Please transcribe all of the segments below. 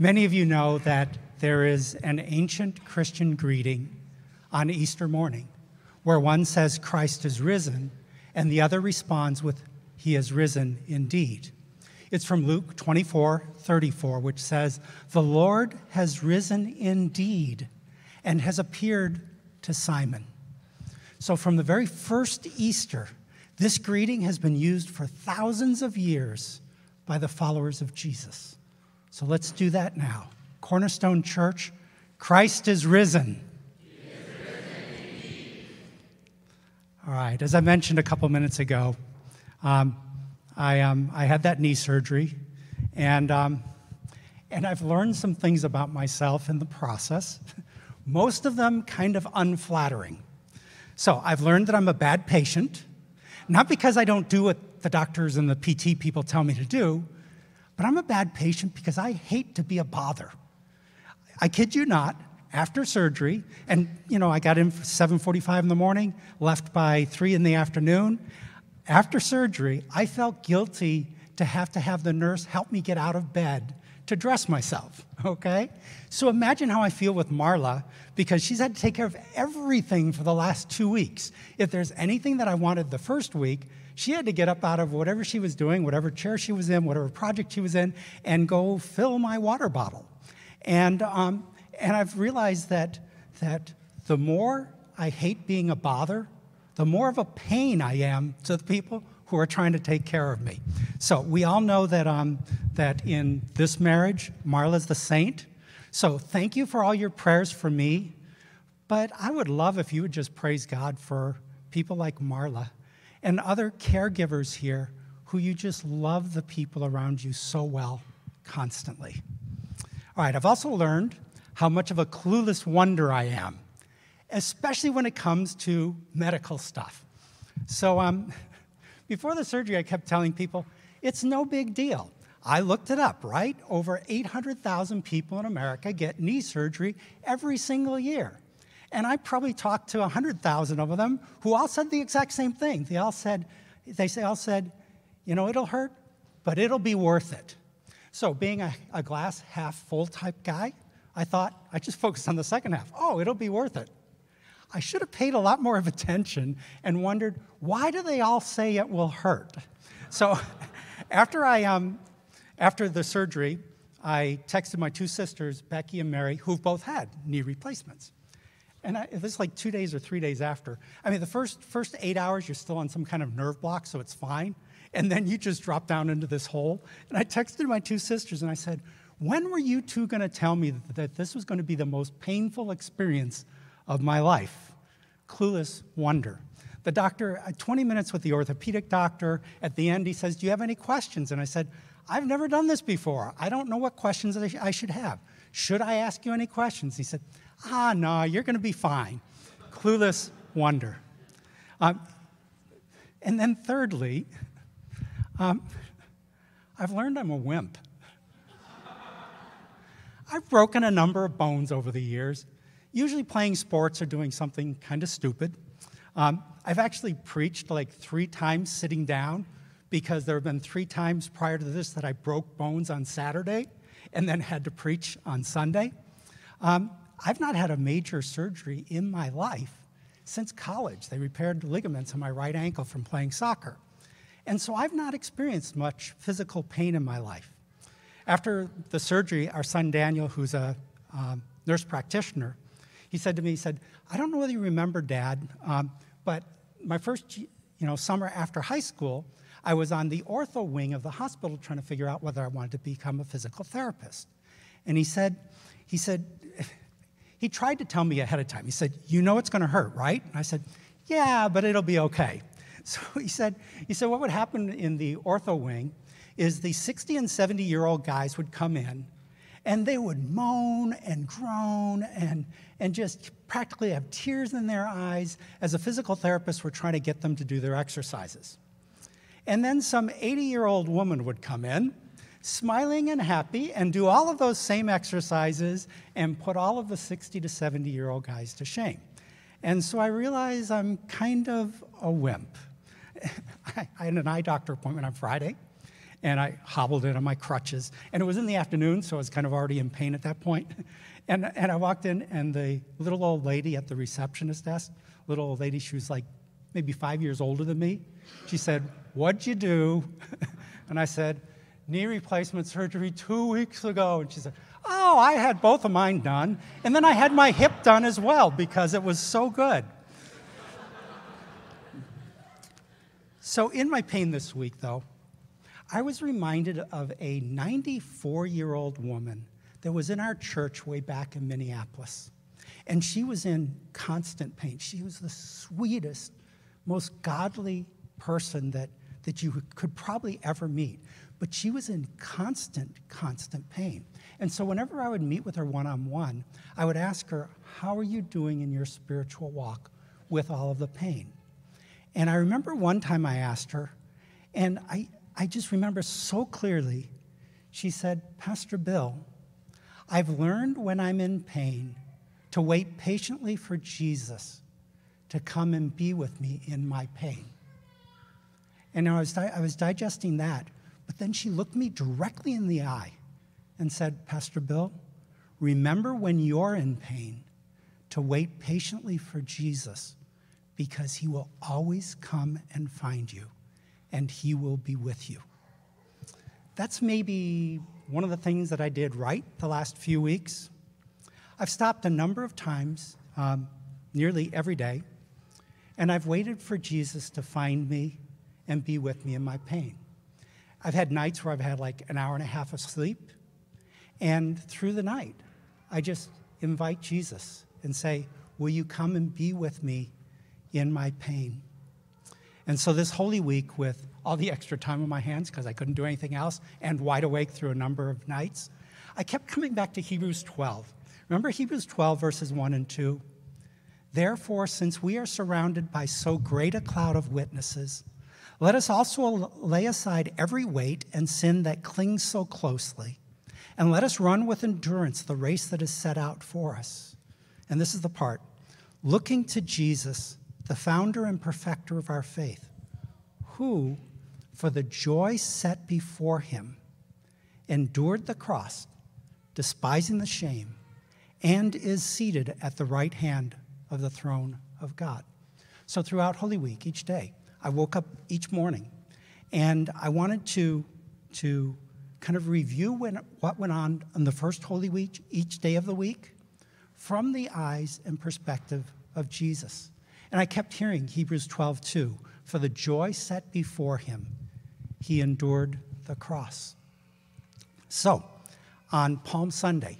Many of you know that there is an ancient Christian greeting on Easter morning where one says, Christ is risen, and the other responds with, He is risen indeed. It's from Luke 24 34, which says, The Lord has risen indeed and has appeared to Simon. So, from the very first Easter, this greeting has been used for thousands of years by the followers of Jesus. So let's do that now. Cornerstone Church, Christ is risen. All right, as I mentioned a couple minutes ago, um, I, um, I had that knee surgery, and, um, and I've learned some things about myself in the process, most of them kind of unflattering. So I've learned that I'm a bad patient, not because I don't do what the doctors and the PT people tell me to do, but I'm a bad patient because I hate to be a bother. I kid you not, after surgery, and you know, I got in 7:45 in the morning, left by 3 in the afternoon. After surgery, I felt guilty to have to have the nurse help me get out of bed to dress myself, okay? So imagine how I feel with Marla because she's had to take care of everything for the last 2 weeks. If there's anything that I wanted the first week, she had to get up out of whatever she was doing, whatever chair she was in, whatever project she was in, and go fill my water bottle. And, um, and I've realized that, that the more I hate being a bother, the more of a pain I am to the people who are trying to take care of me. So we all know that, um, that in this marriage, Marla's the saint. So thank you for all your prayers for me. But I would love if you would just praise God for people like Marla and other caregivers here who you just love the people around you so well constantly. All right, I've also learned how much of a clueless wonder I am, especially when it comes to medical stuff. So, um, before the surgery, I kept telling people, it's no big deal. I looked it up, right? Over 800,000 people in America get knee surgery every single year. And I probably talked to 100,000 of them who all said the exact same thing. They all said, they all said, you know, it'll hurt, but it'll be worth it. So, being a, a glass half full type guy, I thought I just focused on the second half. Oh, it'll be worth it. I should have paid a lot more of attention and wondered why do they all say it will hurt? So, after I um, after the surgery, I texted my two sisters, Becky and Mary, who've both had knee replacements. And I, this is like two days or three days after. I mean, the first, first eight hours, you're still on some kind of nerve block, so it's fine. And then you just drop down into this hole. And I texted my two sisters and I said, When were you two going to tell me that, that this was going to be the most painful experience of my life? Clueless wonder. The doctor, uh, 20 minutes with the orthopedic doctor, at the end, he says, Do you have any questions? And I said, I've never done this before. I don't know what questions I should have. Should I ask you any questions? He said, ah, no, you're going to be fine. Clueless wonder. Um, and then, thirdly, um, I've learned I'm a wimp. I've broken a number of bones over the years, usually playing sports or doing something kind of stupid. Um, I've actually preached like three times sitting down because there have been three times prior to this that I broke bones on Saturday and then had to preach on Sunday. Um, I've not had a major surgery in my life since college. They repaired ligaments in my right ankle from playing soccer. And so I've not experienced much physical pain in my life. After the surgery, our son Daniel, who's a um, nurse practitioner, he said to me, he said, I don't know whether you remember, Dad, um, but my first you know, summer after high school, I was on the ortho wing of the hospital trying to figure out whether I wanted to become a physical therapist. And he said, he said, he tried to tell me ahead of time. He said, You know it's going to hurt, right? And I said, Yeah, but it'll be okay. So he said, he said, What would happen in the ortho wing is the 60 and 70 year old guys would come in and they would moan and groan and, and just practically have tears in their eyes as a physical therapist were trying to get them to do their exercises. And then some 80 year old woman would come in smiling and happy, and do all of those same exercises and put all of the 60 to 70 year old guys to shame. And so I realize I'm kind of a wimp. I had an eye doctor appointment on Friday, and I hobbled in on my crutches. And it was in the afternoon, so I was kind of already in pain at that point. And, and I walked in, and the little old lady at the receptionist desk, little old lady, she was like maybe five years older than me. She said, What'd you do? and I said, Knee replacement surgery two weeks ago. And she said, Oh, I had both of mine done. And then I had my hip done as well because it was so good. so, in my pain this week, though, I was reminded of a 94 year old woman that was in our church way back in Minneapolis. And she was in constant pain. She was the sweetest, most godly person that, that you could probably ever meet. But she was in constant, constant pain. And so whenever I would meet with her one on one, I would ask her, How are you doing in your spiritual walk with all of the pain? And I remember one time I asked her, and I, I just remember so clearly, she said, Pastor Bill, I've learned when I'm in pain to wait patiently for Jesus to come and be with me in my pain. And I was, I was digesting that, but then she looked me directly in the eye and said, Pastor Bill, remember when you're in pain to wait patiently for Jesus because he will always come and find you and he will be with you. That's maybe one of the things that I did right the last few weeks. I've stopped a number of times, um, nearly every day, and I've waited for Jesus to find me and be with me in my pain. I've had nights where I've had like an hour and a half of sleep, and through the night, I just invite Jesus and say, Will you come and be with me in my pain? And so, this Holy Week, with all the extra time on my hands because I couldn't do anything else and wide awake through a number of nights, I kept coming back to Hebrews 12. Remember Hebrews 12, verses 1 and 2? Therefore, since we are surrounded by so great a cloud of witnesses, let us also lay aside every weight and sin that clings so closely, and let us run with endurance the race that is set out for us. And this is the part looking to Jesus, the founder and perfecter of our faith, who, for the joy set before him, endured the cross, despising the shame, and is seated at the right hand of the throne of God. So, throughout Holy Week, each day, I woke up each morning and I wanted to, to kind of review when, what went on on the first Holy Week, each day of the week, from the eyes and perspective of Jesus. And I kept hearing Hebrews 12, 2, for the joy set before him, he endured the cross. So, on Palm Sunday,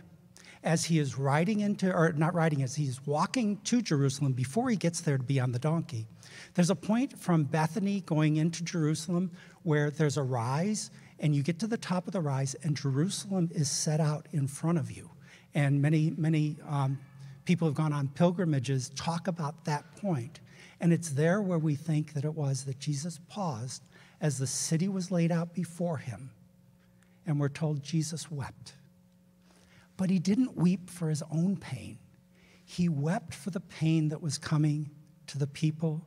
as he is riding into, or not riding, as he's walking to Jerusalem before he gets there to be on the donkey, there's a point from Bethany going into Jerusalem where there's a rise, and you get to the top of the rise, and Jerusalem is set out in front of you. And many, many um, people have gone on pilgrimages talk about that point. And it's there where we think that it was that Jesus paused as the city was laid out before him, and we're told Jesus wept. But he didn't weep for his own pain, he wept for the pain that was coming to the people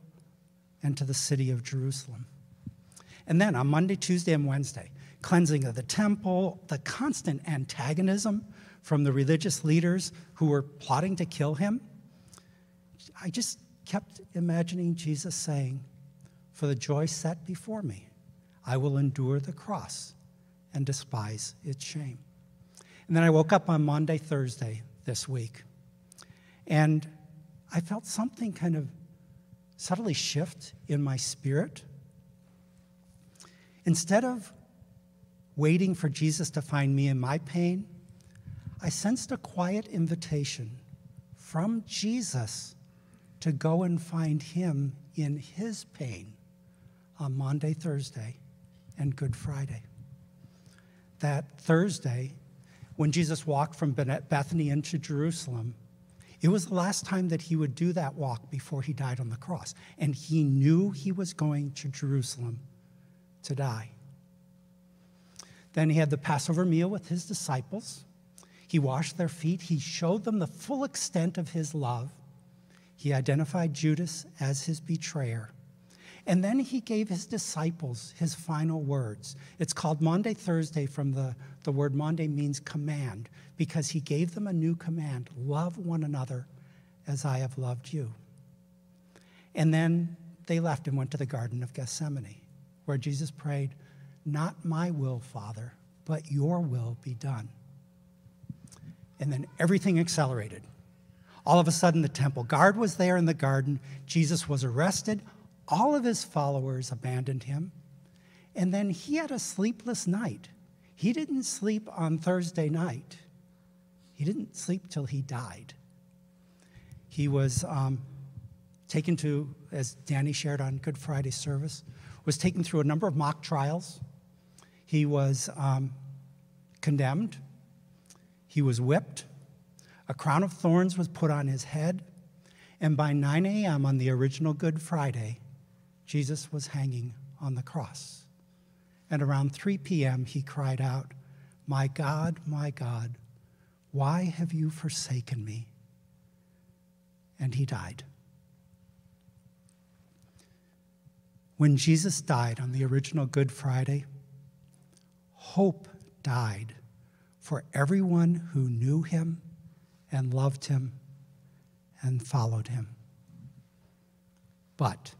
and to the city of Jerusalem. And then on Monday, Tuesday, and Wednesday, cleansing of the temple, the constant antagonism from the religious leaders who were plotting to kill him. I just kept imagining Jesus saying, for the joy set before me, I will endure the cross and despise its shame. And then I woke up on Maundy, Thursday this week, and I felt something kind of subtly shift in my spirit. Instead of waiting for Jesus to find me in my pain, I sensed a quiet invitation from Jesus to go and find him in his pain on Maundy, Thursday, and Good Friday. That Thursday, when Jesus walked from Bethany into Jerusalem, it was the last time that he would do that walk before he died on the cross. And he knew he was going to Jerusalem to die. Then he had the Passover meal with his disciples. He washed their feet. He showed them the full extent of his love. He identified Judas as his betrayer. And then he gave his disciples his final words. It's called Maundy Thursday from the, the word Maundy means command, because he gave them a new command love one another as I have loved you. And then they left and went to the Garden of Gethsemane, where Jesus prayed, Not my will, Father, but your will be done. And then everything accelerated. All of a sudden, the temple guard was there in the garden. Jesus was arrested. All of his followers abandoned him. And then he had a sleepless night. He didn't sleep on Thursday night, he didn't sleep till he died. He was um, taken to, as Danny shared on Good Friday service, was taken through a number of mock trials. He was um, condemned. He was whipped. A crown of thorns was put on his head. And by 9 a.m. on the original Good Friday, Jesus was hanging on the cross. And around 3 p.m., he cried out, My God, my God, why have you forsaken me? And he died. When Jesus died on the original Good Friday, hope died for everyone who knew him and loved him and followed him. But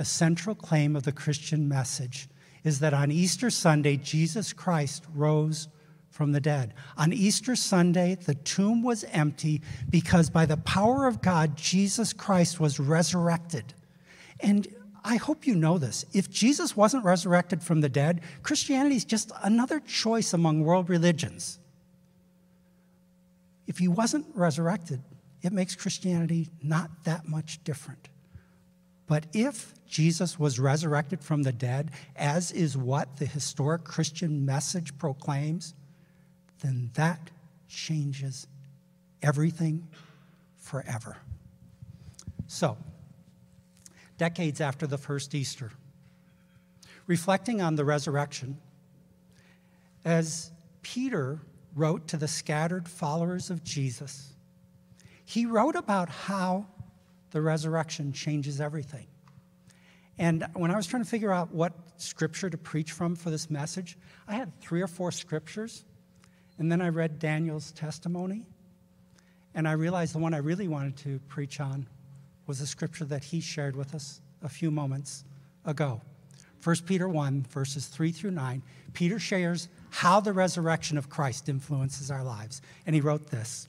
the central claim of the Christian message is that on Easter Sunday, Jesus Christ rose from the dead. On Easter Sunday, the tomb was empty because by the power of God, Jesus Christ was resurrected. And I hope you know this. If Jesus wasn't resurrected from the dead, Christianity is just another choice among world religions. If he wasn't resurrected, it makes Christianity not that much different. But if Jesus was resurrected from the dead, as is what the historic Christian message proclaims, then that changes everything forever. So, decades after the first Easter, reflecting on the resurrection, as Peter wrote to the scattered followers of Jesus, he wrote about how the resurrection changes everything. And when I was trying to figure out what scripture to preach from for this message, I had three or four scriptures. And then I read Daniel's testimony. And I realized the one I really wanted to preach on was a scripture that he shared with us a few moments ago. 1 Peter 1, verses 3 through 9. Peter shares how the resurrection of Christ influences our lives. And he wrote this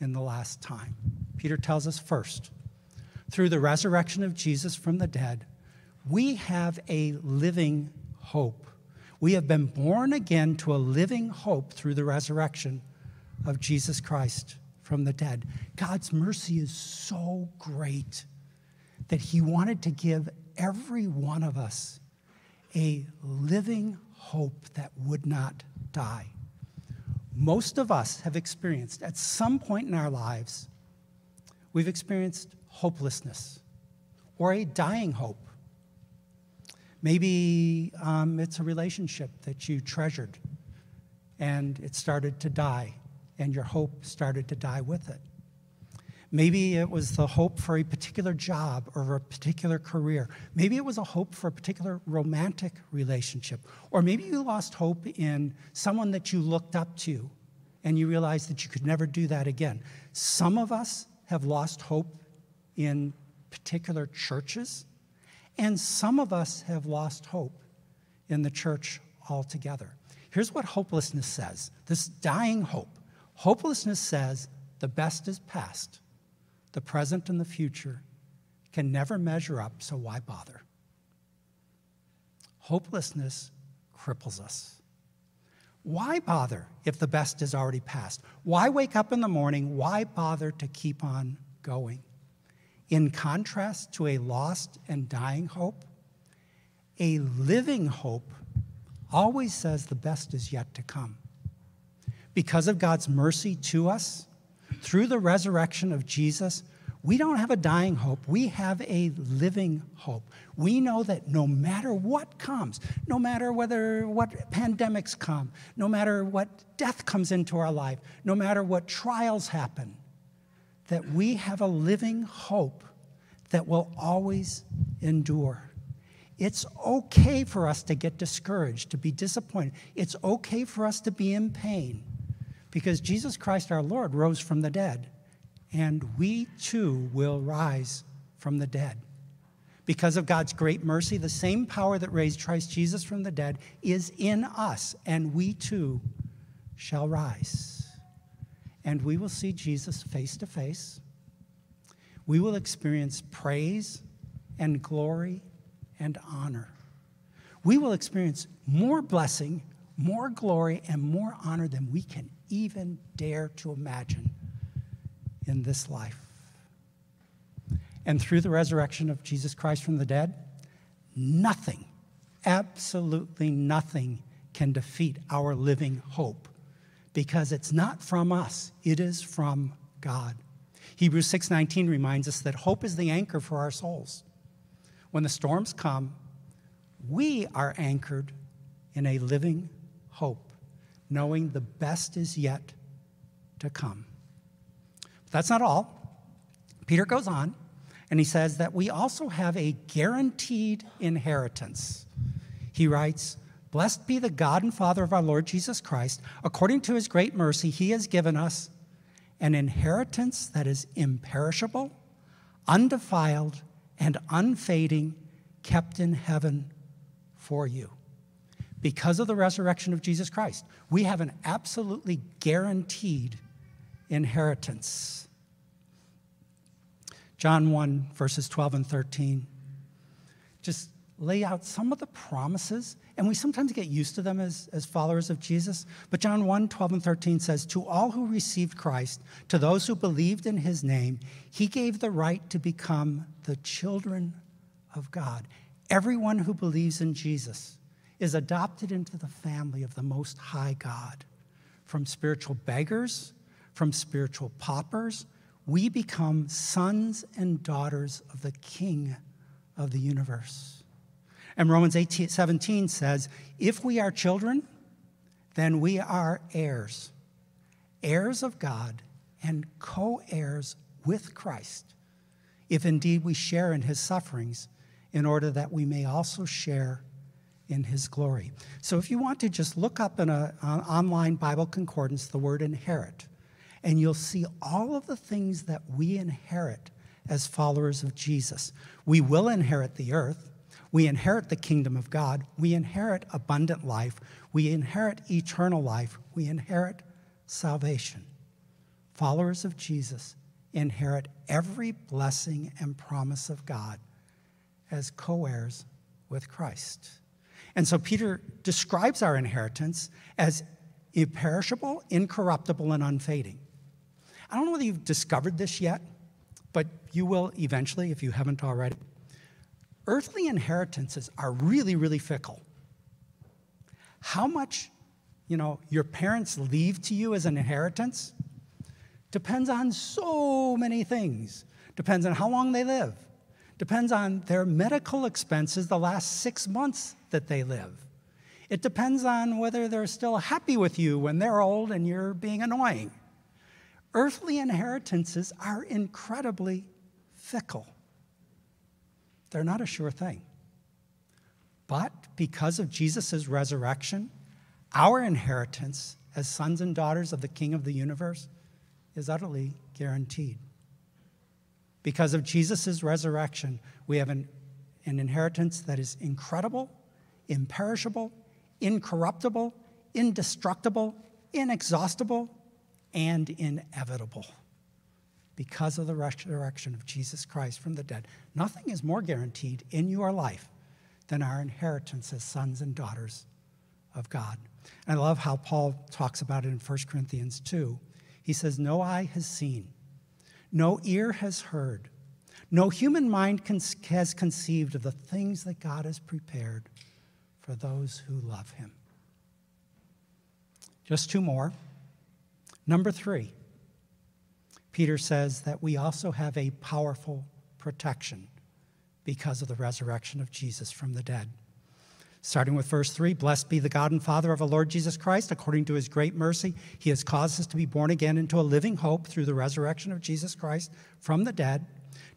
in the last time. Peter tells us first, through the resurrection of Jesus from the dead, we have a living hope. We have been born again to a living hope through the resurrection of Jesus Christ from the dead. God's mercy is so great that He wanted to give every one of us a living hope that would not die most of us have experienced at some point in our lives, we've experienced hopelessness or a dying hope. Maybe um, it's a relationship that you treasured and it started to die, and your hope started to die with it. Maybe it was the hope for a particular job or a particular career. Maybe it was a hope for a particular romantic relationship. Or maybe you lost hope in someone that you looked up to and you realized that you could never do that again. Some of us have lost hope in particular churches, and some of us have lost hope in the church altogether. Here's what hopelessness says this dying hope. Hopelessness says the best is past the present and the future can never measure up, so why bother? Hopelessness cripples us. Why bother if the best is already past? Why wake up in the morning? Why bother to keep on going? in contrast to a lost and dying hope, a living hope always says the best is yet to come. Because of God's mercy to us, through the resurrection of Jesus, we don't have a dying hope. We have a living hope. We know that no matter what comes, no matter whether what pandemics come, no matter what death comes into our life, no matter what trials happen, that we have a living hope that will always endure. It's okay for us to get discouraged, to be disappointed. It's okay for us to be in pain because Jesus Christ our Lord rose from the dead and we too will rise from the dead. Because of God's great mercy, the same power that raised Christ Jesus from the dead is in us, and we too shall rise. And we will see Jesus face to face. We will experience praise and glory and honor. We will experience more blessing, more glory, and more honor than we can even dare to imagine in this life. And through the resurrection of Jesus Christ from the dead, nothing, absolutely nothing, can defeat our living hope because it's not from us, it is from God. Hebrews 6:19 reminds us that hope is the anchor for our souls. When the storms come, we are anchored in a living hope, knowing the best is yet to come. But That's not all. Peter goes on and he says that we also have a guaranteed inheritance. He writes, Blessed be the God and Father of our Lord Jesus Christ. According to his great mercy, he has given us an inheritance that is imperishable, undefiled, and unfading, kept in heaven for you. Because of the resurrection of Jesus Christ, we have an absolutely guaranteed inheritance. John 1, verses 12 and 13, just lay out some of the promises, and we sometimes get used to them as, as followers of Jesus. But John 1, 12 and 13 says, To all who received Christ, to those who believed in his name, he gave the right to become the children of God. Everyone who believes in Jesus is adopted into the family of the Most High God. From spiritual beggars, from spiritual paupers, we become sons and daughters of the King of the universe. And Romans 18, 17 says, If we are children, then we are heirs, heirs of God and co heirs with Christ, if indeed we share in his sufferings, in order that we may also share in his glory. So if you want to just look up in an online Bible concordance the word inherit, and you'll see all of the things that we inherit as followers of Jesus. We will inherit the earth. We inherit the kingdom of God. We inherit abundant life. We inherit eternal life. We inherit salvation. Followers of Jesus inherit every blessing and promise of God as co heirs with Christ. And so Peter describes our inheritance as imperishable, incorruptible, and unfading. I don't know whether you've discovered this yet, but you will eventually if you haven't already. Earthly inheritances are really, really fickle. How much, you know, your parents leave to you as an inheritance depends on so many things. Depends on how long they live. Depends on their medical expenses the last six months that they live. It depends on whether they're still happy with you when they're old and you're being annoying. Earthly inheritances are incredibly fickle, they're not a sure thing. But because of Jesus' resurrection, our inheritance as sons and daughters of the King of the universe is utterly guaranteed. Because of Jesus' resurrection, we have an, an inheritance that is incredible, imperishable, incorruptible, indestructible, inexhaustible, and inevitable because of the resurrection of Jesus Christ from the dead. Nothing is more guaranteed in your life than our inheritance as sons and daughters of God. And I love how Paul talks about it in 1 Corinthians 2. He says, No eye has seen, no ear has heard, No human mind has conceived of the things that God has prepared for those who love him. Just two more. Number three, Peter says that we also have a powerful protection because of the resurrection of Jesus from the dead. Starting with verse 3 Blessed be the God and Father of our Lord Jesus Christ. According to his great mercy, he has caused us to be born again into a living hope through the resurrection of Jesus Christ from the dead,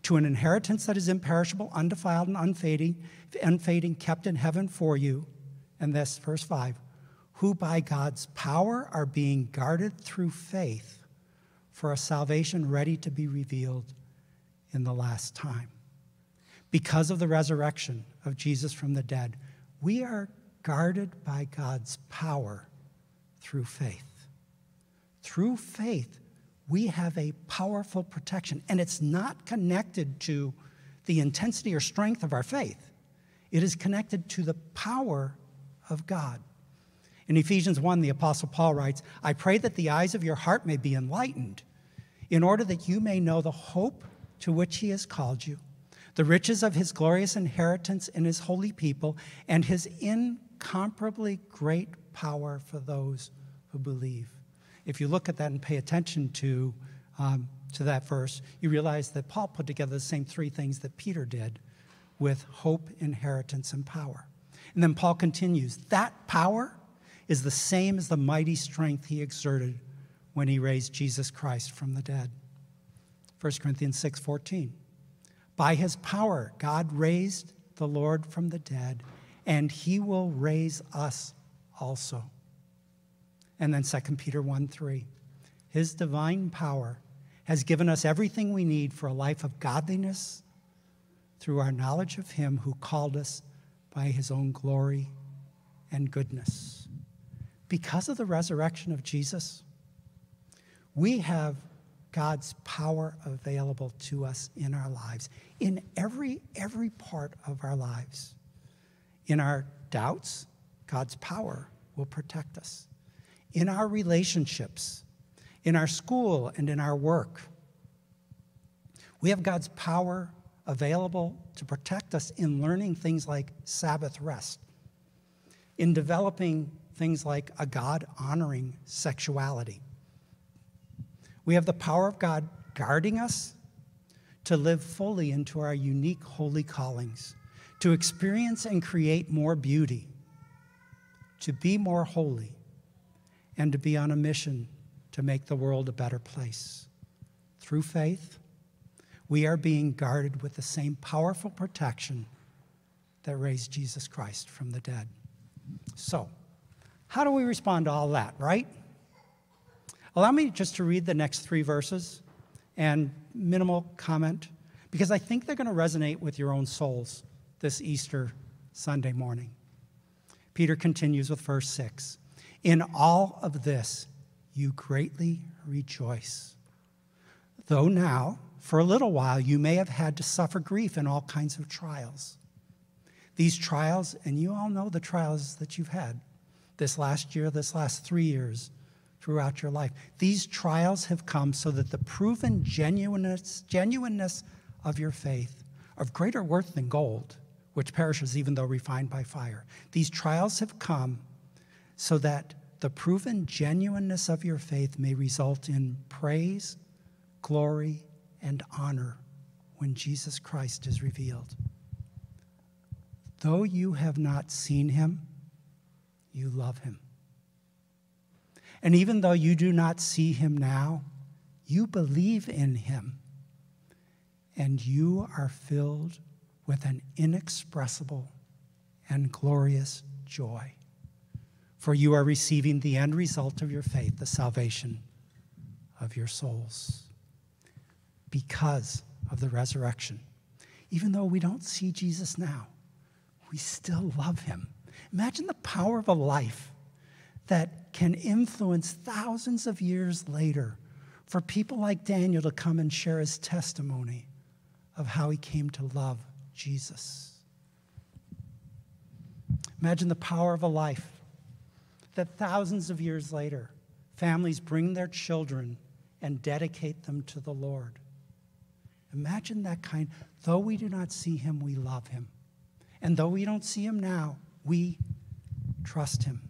to an inheritance that is imperishable, undefiled, and unfading, unfading kept in heaven for you. And this, verse 5 who by God's power are being guarded through faith for a salvation ready to be revealed in the last time. Because of the resurrection of Jesus from the dead, we are guarded by God's power through faith. Through faith, we have a powerful protection, and it's not connected to the intensity or strength of our faith. It is connected to the power of God. In Ephesians 1, the Apostle Paul writes, I pray that the eyes of your heart may be enlightened, in order that you may know the hope to which he has called you the riches of his glorious inheritance in his holy people, and his incomparably great power for those who believe. If you look at that and pay attention to, um, to that verse, you realize that Paul put together the same three things that Peter did with hope, inheritance, and power. And then Paul continues that power is the same as the mighty strength he exerted when he raised Jesus Christ from the dead. 1 Corinthians 6 14. By his power, God raised the Lord from the dead, and he will raise us also. And then 2 Peter 1 3. His divine power has given us everything we need for a life of godliness through our knowledge of him who called us by his own glory and goodness. Because of the resurrection of Jesus, we have God's power available to us in our lives, in every, every part of our lives. In our doubts, God's power will protect us. In our relationships, in our school, and in our work, we have God's power available to protect us in learning things like Sabbath rest, in developing things like a God honoring sexuality. We have the power of God guarding us to live fully into our unique holy callings, to experience and create more beauty, to be more holy, and to be on a mission to make the world a better place. Through faith, we are being guarded with the same powerful protection that raised Jesus Christ from the dead. So, how do we respond to all that, right? Allow me just to read the next three verses and minimal comment, because I think they're going to resonate with your own souls this Easter Sunday morning. Peter continues with verse 6 In all of this, you greatly rejoice. Though now, for a little while, you may have had to suffer grief in all kinds of trials. These trials, and you all know the trials that you've had this last year, this last three years, throughout your life. These trials have come so that the proven genuineness, genuineness of your faith, of greater worth than gold, which perishes even though refined by fire, these trials have come so that the proven genuineness of your faith may result in praise, glory, and honor when Jesus Christ is revealed. Though you have not seen him, you love him. And even though you do not see him now, you believe in him. And you are filled with an inexpressible and glorious joy. For you are receiving the end result of your faith, the salvation of your souls. Because of the resurrection. Even though we don't see Jesus now, we still love him. Imagine the power of a life that can influence thousands of years later for people like Daniel to come and share his testimony of how he came to love Jesus. Imagine the power of a life that thousands of years later, families bring their children and dedicate them to the Lord. Imagine that kind. Though we do not see him, we love him. And though we don't see him now, we trust him.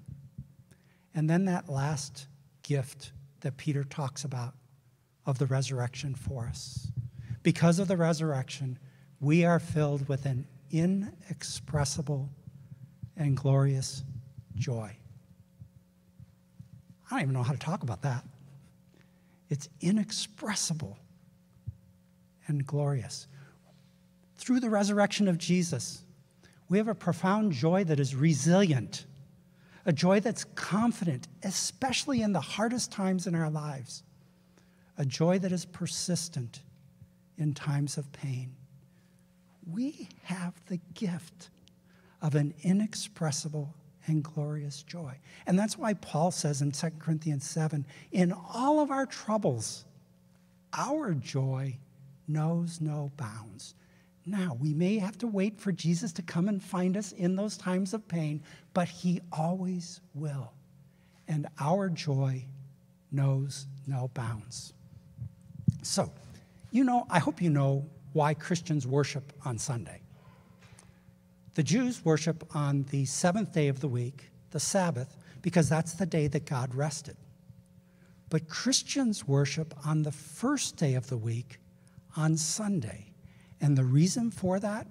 And then that last gift that Peter talks about of the resurrection for us. Because of the resurrection, we are filled with an inexpressible and glorious joy. I don't even know how to talk about that. It's inexpressible and glorious. Through the resurrection of Jesus, we have a profound joy that is resilient, a joy that's confident, especially in the hardest times in our lives, a joy that is persistent in times of pain. We have the gift of an inexpressible and glorious joy. And that's why Paul says in 2 Corinthians 7 in all of our troubles, our joy knows no bounds. Now, we may have to wait for Jesus to come and find us in those times of pain, but he always will. And our joy knows no bounds. So, you know, I hope you know why Christians worship on Sunday. The Jews worship on the seventh day of the week, the Sabbath, because that's the day that God rested. But Christians worship on the first day of the week, on Sunday. And the reason for that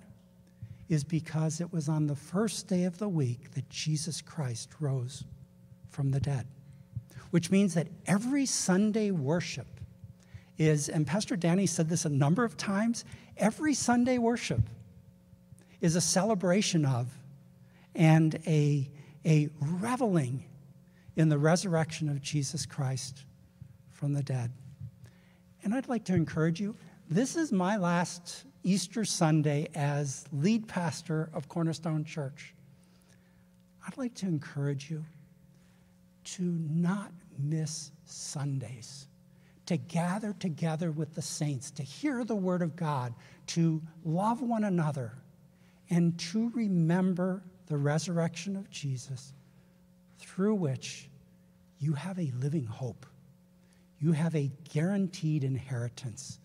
is because it was on the first day of the week that Jesus Christ rose from the dead, which means that every Sunday worship is, and Pastor Danny said this a number of times, every Sunday worship is a celebration of and a, a reveling in the resurrection of Jesus Christ from the dead. And I'd like to encourage you this is my last Easter Sunday as lead pastor of Cornerstone Church. I'd like to encourage you to not miss Sundays, to gather together with the saints, to hear the Word of God, to love one another and to remember the resurrection of Jesus, through which you have a living hope. You have a guaranteed inheritance.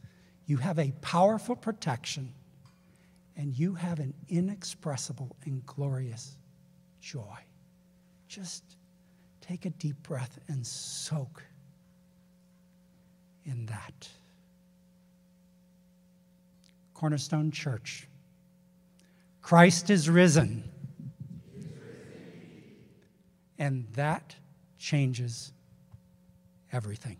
You have a powerful protection. And you have an inexpressible and glorious joy. Just take a deep breath and soak in that. Cornerstone Church. Christ is risen. And that changes everything.